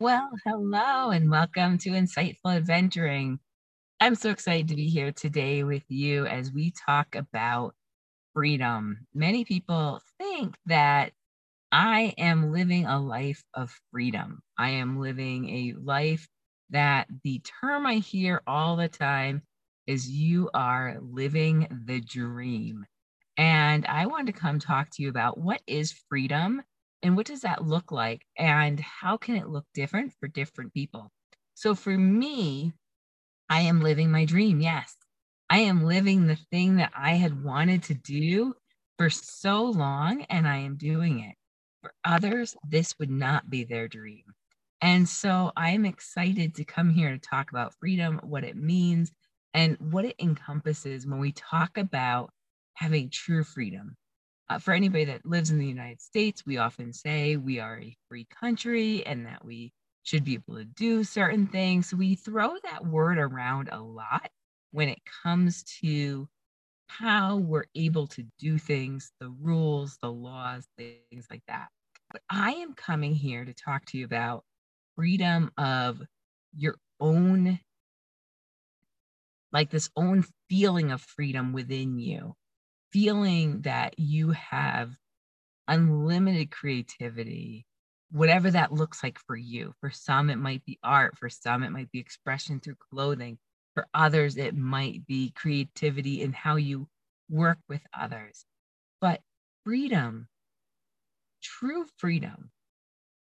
Well, hello and welcome to Insightful Adventuring. I'm so excited to be here today with you as we talk about freedom. Many people think that I am living a life of freedom. I am living a life that the term I hear all the time is you are living the dream. And I wanted to come talk to you about what is freedom and what does that look like? And how can it look different for different people? So for me, I am living my dream. Yes. I am living the thing that I had wanted to do for so long, and I am doing it. For others, this would not be their dream. And so I'm excited to come here to talk about freedom, what it means, and what it encompasses when we talk about having true freedom. Uh, for anybody that lives in the United States, we often say we are a free country and that we should be able to do certain things. We throw that word around a lot when it comes to how we're able to do things, the rules, the laws, things like that. But I am coming here to talk to you about freedom of your own, like this own feeling of freedom within you feeling that you have unlimited creativity, whatever that looks like for you. For some, it might be art. For some, it might be expression through clothing. For others, it might be creativity in how you work with others. But freedom, true freedom,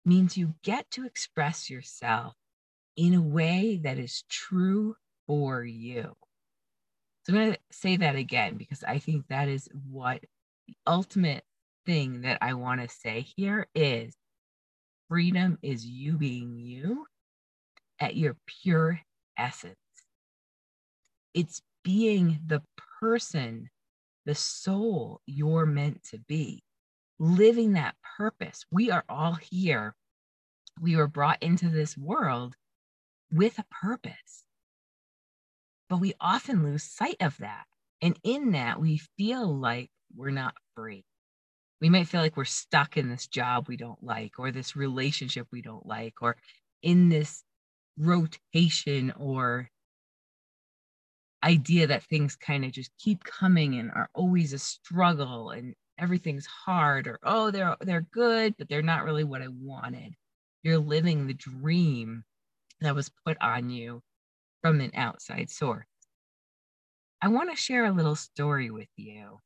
means you get to express yourself in a way that is true for you. So I'm going to say that again because I think that is what the ultimate thing that I want to say here is freedom is you being you at your pure essence. It's being the person, the soul you're meant to be, living that purpose. We are all here. We were brought into this world with a purpose. But we often lose sight of that. And in that, we feel like we're not free. We might feel like we're stuck in this job we don't like, or this relationship we don't like, or in this rotation or idea that things kind of just keep coming and are always a struggle and everything's hard or oh they're they're good but they're not really what I wanted. You're living the dream that was put on you from an outside source. I want to share a little story with you.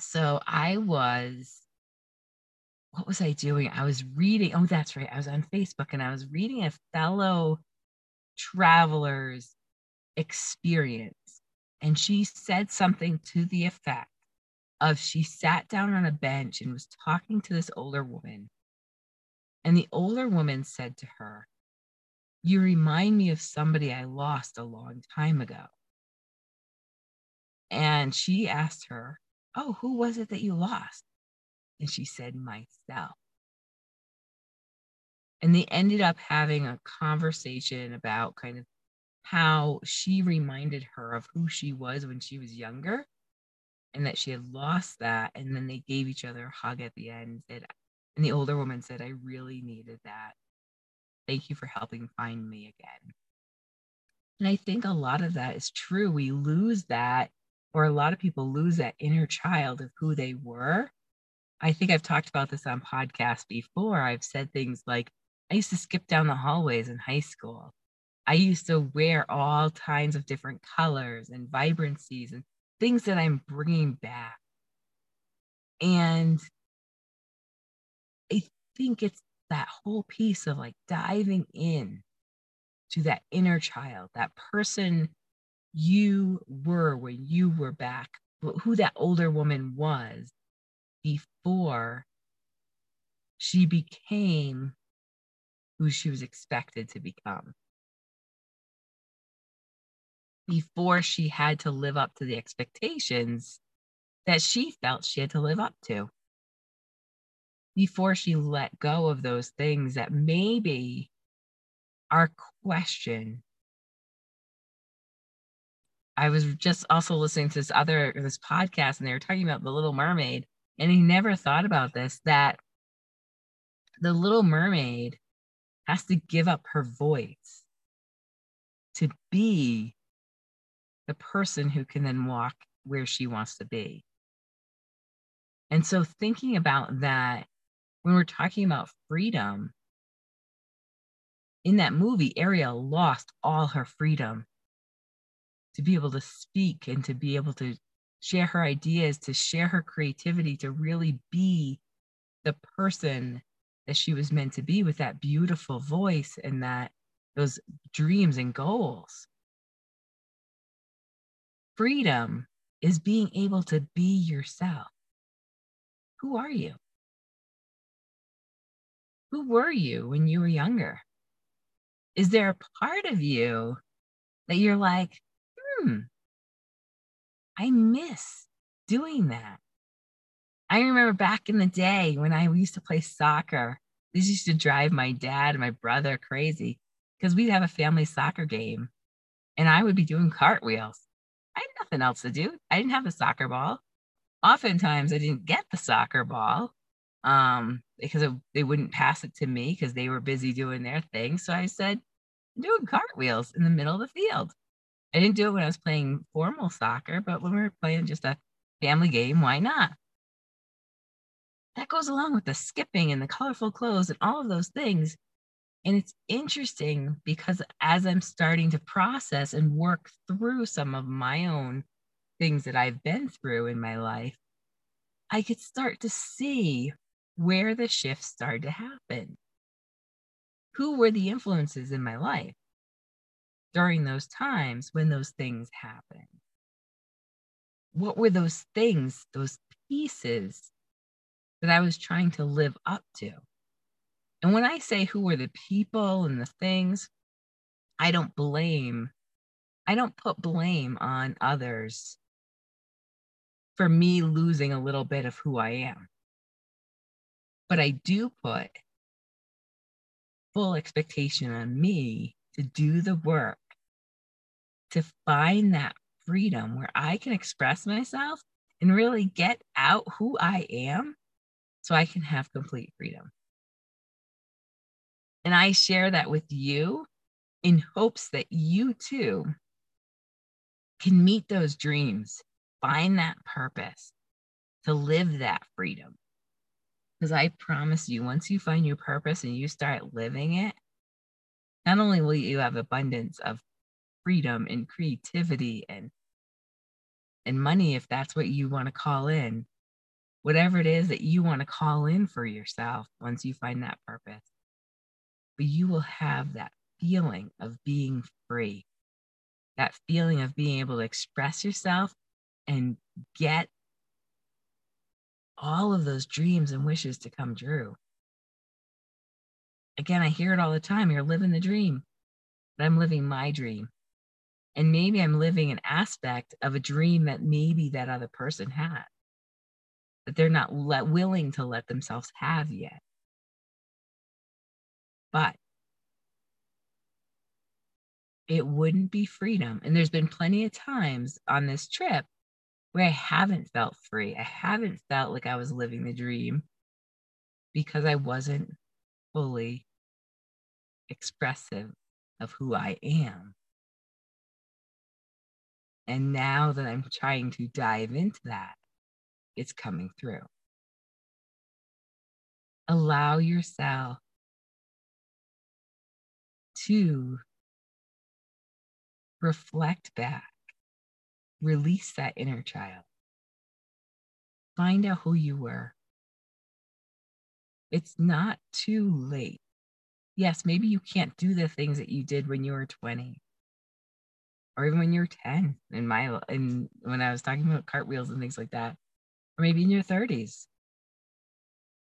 So I was, what was I doing? I was reading, oh, that's right. I was on Facebook and I was reading a fellow traveler's experience. And she said something to the effect of she sat down on a bench and was talking to this older woman. And the older woman said to her, you remind me of somebody I lost a long time ago. And she asked her, Oh, who was it that you lost? And she said, Myself. And they ended up having a conversation about kind of how she reminded her of who she was when she was younger and that she had lost that. And then they gave each other a hug at the end. And the older woman said, I really needed that. Thank you for helping find me again. And I think a lot of that is true. We lose that, or a lot of people lose that inner child of who they were. I think I've talked about this on podcasts before. I've said things like, I used to skip down the hallways in high school. I used to wear all kinds of different colors and vibrancies and things that I'm bringing back. And I think it's that whole piece of like diving in to that inner child, that person you were when you were back, who that older woman was before she became who she was expected to become. Before she had to live up to the expectations that she felt she had to live up to before she let go of those things that maybe are question. I was just also listening to this other this podcast and they were talking about the little mermaid and he never thought about this that the little mermaid has to give up her voice to be the person who can then walk where she wants to be. And so, thinking about that when we're talking about freedom, in that movie, Ariel lost all her freedom to be able to speak and to be able to share her ideas, to share her creativity, to really be the person that she was meant to be with that beautiful voice and that those dreams and goals. Freedom is being able to be yourself. Who are you? Who were you when you were younger? Is there a part of you that you're like, hmm, I miss doing that? I remember back in the day when I used to play soccer, this used to drive my dad and my brother crazy because we'd have a family soccer game and I would be doing cartwheels. I had nothing else to do. I didn't have a soccer ball. Oftentimes, I didn't get the soccer ball um, because they wouldn't pass it to me because they were busy doing their thing. So I said, doing cartwheels in the middle of the field. I didn't do it when I was playing formal soccer, but when we were playing just a family game, why not? that goes along with the skipping and the colorful clothes and all of those things. And it's interesting because as I'm starting to process and work through some of my own things that I've been through in my life, I could start to see where the shifts started to happen. Who were the influences in my life during those times when those things happened? What were those things, those pieces that I was trying to live up to. And when I say who were the people and the things, I don't blame, I don't put blame on others for me losing a little bit of who I am. But I do put full expectation on me to do the work to find that freedom where I can express myself and really get out who I am so I can have complete freedom. And I share that with you in hopes that you too can meet those dreams, find that purpose to live that freedom. Because I promise you, once you find your purpose and you start living it, not only will you have abundance of freedom and creativity and and money if that's what you want to call in whatever it is that you want to call in for yourself once you find that purpose. But you will have that feeling of being free, that feeling of being able to express yourself and get all of those dreams and wishes to come true. Again, I hear it all the time. You're living the dream, but I'm living my dream. And maybe I'm living an aspect of a dream that maybe that other person had that they're not let, willing to let themselves have yet. But it wouldn't be freedom. And there's been plenty of times on this trip where I haven't felt free. I haven't felt like I was living the dream because I wasn't fully expressive of who I am. And now that I'm trying to dive into that, it's coming through. Allow yourself to reflect back, release that inner child, find out who you were. It's not too late. Yes, maybe you can't do the things that you did when you were 20 or even when you were 10 in my in when I was talking about cartwheels and things like that or maybe in your 30s.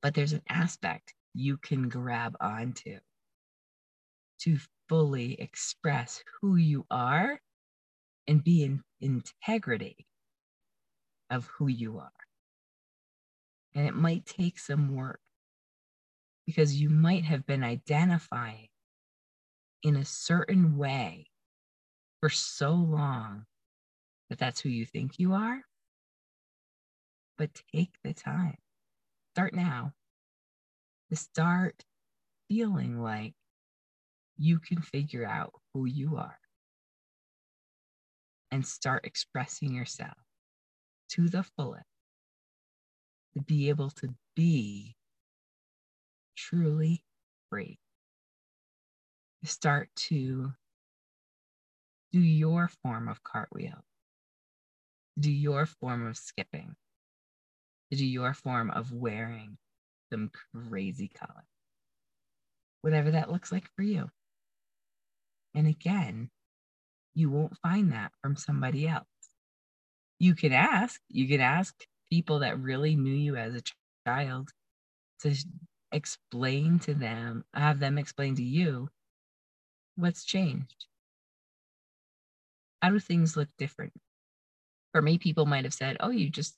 But there's an aspect you can grab onto to fully express who you are and be in integrity of who you are. And it might take some work because you might have been identifying in a certain way for so long that that's who you think you are but take the time. Start now to start feeling like you can figure out who you are and start expressing yourself to the fullest to be able to be truly free. Start to do your form of cartwheel, do your form of skipping, do your form of wearing some crazy color, whatever that looks like for you. And again, you won't find that from somebody else. You can ask, you can ask people that really knew you as a child to explain to them, have them explain to you what's changed. How do things look different? For me, people might have said, Oh, you just,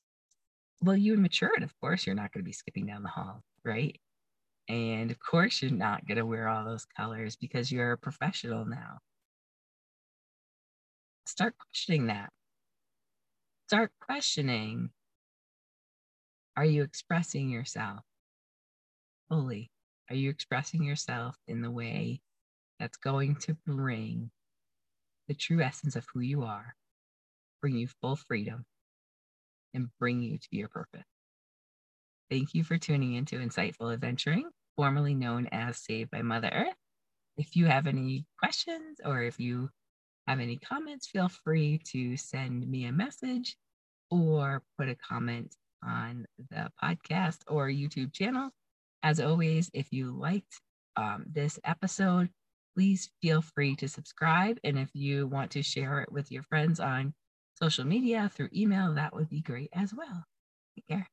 well, you matured. Of course, you're not going to be skipping down the hall, right? And of course, you're not going to wear all those colors because you're a professional now. Start questioning that. Start questioning are you expressing yourself fully? Are you expressing yourself in the way that's going to bring the true essence of who you are, bring you full freedom, and bring you to your purpose? Thank you for tuning into Insightful Adventuring, formerly known as Saved by Mother Earth. If you have any questions or if you have any comments, feel free to send me a message or put a comment on the podcast or YouTube channel. As always, if you liked um, this episode, please feel free to subscribe. And if you want to share it with your friends on social media through email, that would be great as well. Take care.